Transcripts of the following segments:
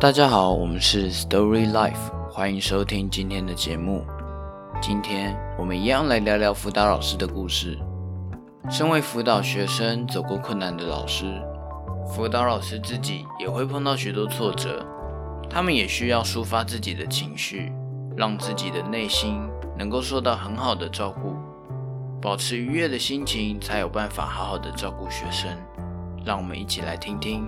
大家好，我们是 Story Life，欢迎收听今天的节目。今天我们一样来聊聊辅导老师的故事。身为辅导学生走过困难的老师，辅导老师自己也会碰到许多挫折，他们也需要抒发自己的情绪，让自己的内心能够受到很好的照顾，保持愉悦的心情，才有办法好好的照顾学生。让我们一起来听听，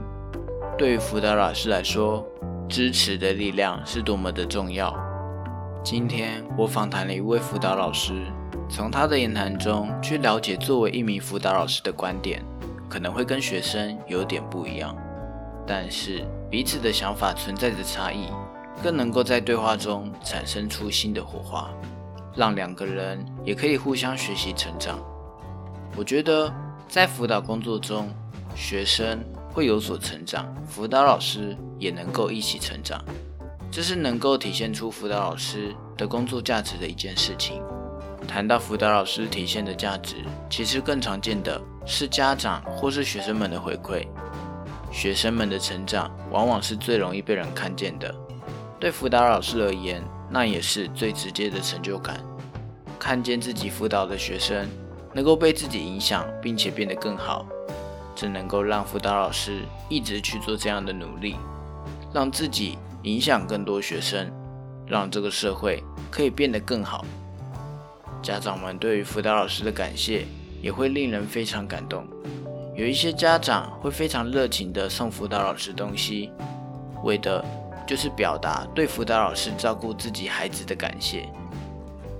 对于辅导老师来说，支持的力量是多么的重要。今天我访谈了一位辅导老师，从他的言谈中去了解，作为一名辅导老师的观点，可能会跟学生有点不一样，但是彼此的想法存在着差异，更能够在对话中产生出新的火花，让两个人也可以互相学习成长。我觉得在辅导工作中，学生会有所成长，辅导老师也能够一起成长，这是能够体现出辅导老师的工作价值的一件事情。谈到辅导老师体现的价值，其实更常见的是家长或是学生们的回馈。学生们的成长往往是最容易被人看见的，对辅导老师而言，那也是最直接的成就感。看见自己辅导的学生能够被自己影响，并且变得更好。是能够让辅导老师一直去做这样的努力，让自己影响更多学生，让这个社会可以变得更好。家长们对于辅导老师的感谢也会令人非常感动。有一些家长会非常热情地送辅导老师东西，为的就是表达对辅导老师照顾自己孩子的感谢。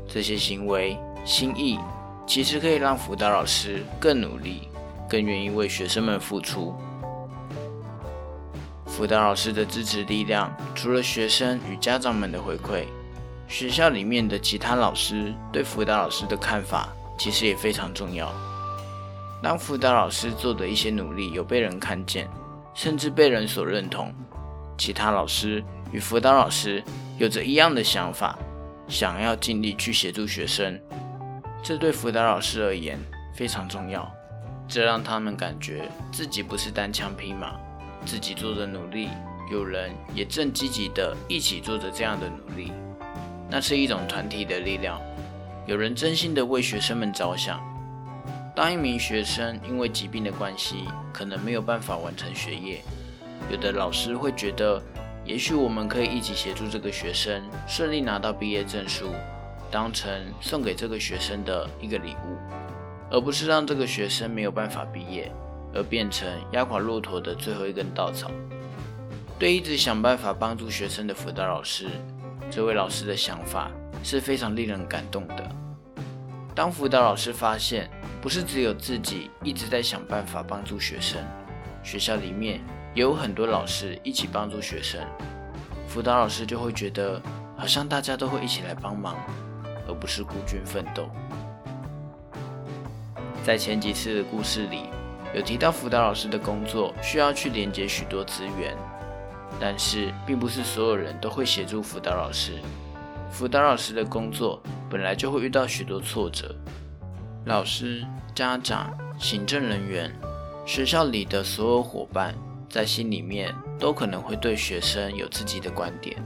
这些行为心意其实可以让辅导老师更努力。更愿意为学生们付出。辅导老师的支持力量，除了学生与家长们的回馈，学校里面的其他老师对辅导老师的看法，其实也非常重要。当辅导老师做的一些努力有被人看见，甚至被人所认同，其他老师与辅导老师有着一样的想法，想要尽力去协助学生，这对辅导老师而言非常重要。这让他们感觉自己不是单枪匹马，自己做的努力，有人也正积极的一起做着这样的努力，那是一种团体的力量，有人真心的为学生们着想。当一名学生因为疾病的关系，可能没有办法完成学业，有的老师会觉得，也许我们可以一起协助这个学生顺利拿到毕业证书，当成送给这个学生的一个礼物。而不是让这个学生没有办法毕业，而变成压垮骆驼的最后一根稻草。对一直想办法帮助学生的辅导老师，这位老师的想法是非常令人感动的。当辅导老师发现，不是只有自己一直在想办法帮助学生，学校里面也有很多老师一起帮助学生，辅导老师就会觉得好像大家都会一起来帮忙，而不是孤军奋斗。在前几次的故事里，有提到辅导老师的工作需要去连接许多资源，但是并不是所有人都会协助辅导老师。辅导老师的工作本来就会遇到许多挫折，老师、家长、行政人员、学校里的所有伙伴，在心里面都可能会对学生有自己的观点。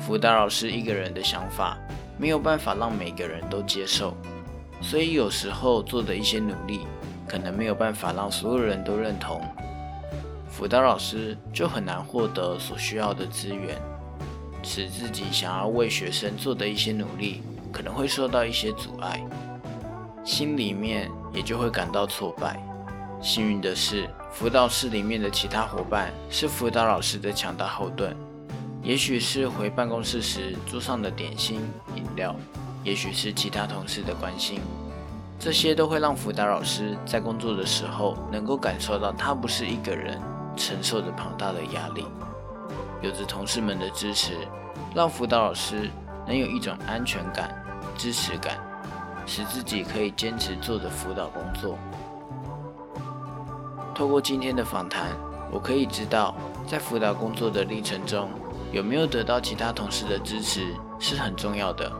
辅导老师一个人的想法，没有办法让每个人都接受。所以有时候做的一些努力，可能没有办法让所有人都认同，辅导老师就很难获得所需要的资源，使自己想要为学生做的一些努力，可能会受到一些阻碍，心里面也就会感到挫败。幸运的是，辅导室里面的其他伙伴是辅导老师的强大后盾，也许是回办公室时桌上的点心、饮料。也许是其他同事的关心，这些都会让辅导老师在工作的时候能够感受到他不是一个人承受着庞大的压力。有着同事们的支持，让辅导老师能有一种安全感、支持感，使自己可以坚持做着辅导工作。透过今天的访谈，我可以知道，在辅导工作的历程中，有没有得到其他同事的支持是很重要的。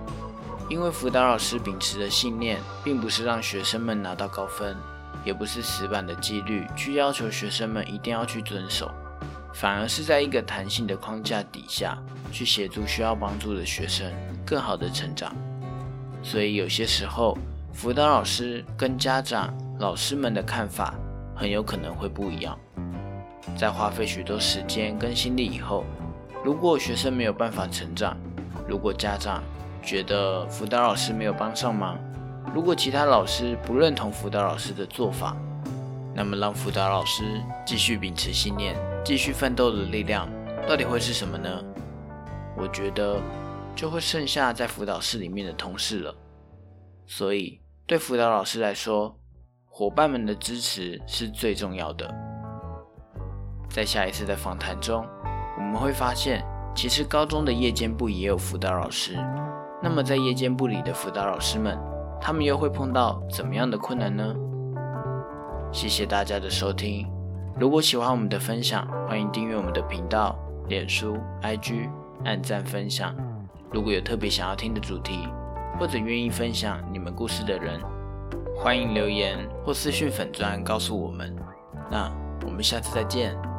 因为辅导老师秉持的信念，并不是让学生们拿到高分，也不是死板的纪律去要求学生们一定要去遵守，反而是在一个弹性的框架底下去协助需要帮助的学生更好的成长。所以有些时候，辅导老师跟家长、老师们的看法很有可能会不一样。在花费许多时间跟心力以后，如果学生没有办法成长，如果家长觉得辅导老师没有帮上忙，如果其他老师不认同辅导老师的做法，那么让辅导老师继续秉持信念、继续奋斗的力量，到底会是什么呢？我觉得就会剩下在辅导室里面的同事了。所以，对辅导老师来说，伙伴们的支持是最重要的。在下一次的访谈中。我们会发现，其实高中的夜间部也有辅导老师。那么，在夜间部里的辅导老师们，他们又会碰到怎么样的困难呢？谢谢大家的收听。如果喜欢我们的分享，欢迎订阅我们的频道、脸书、IG，按赞分享。如果有特别想要听的主题，或者愿意分享你们故事的人，欢迎留言或私讯粉钻告诉我们。那我们下次再见。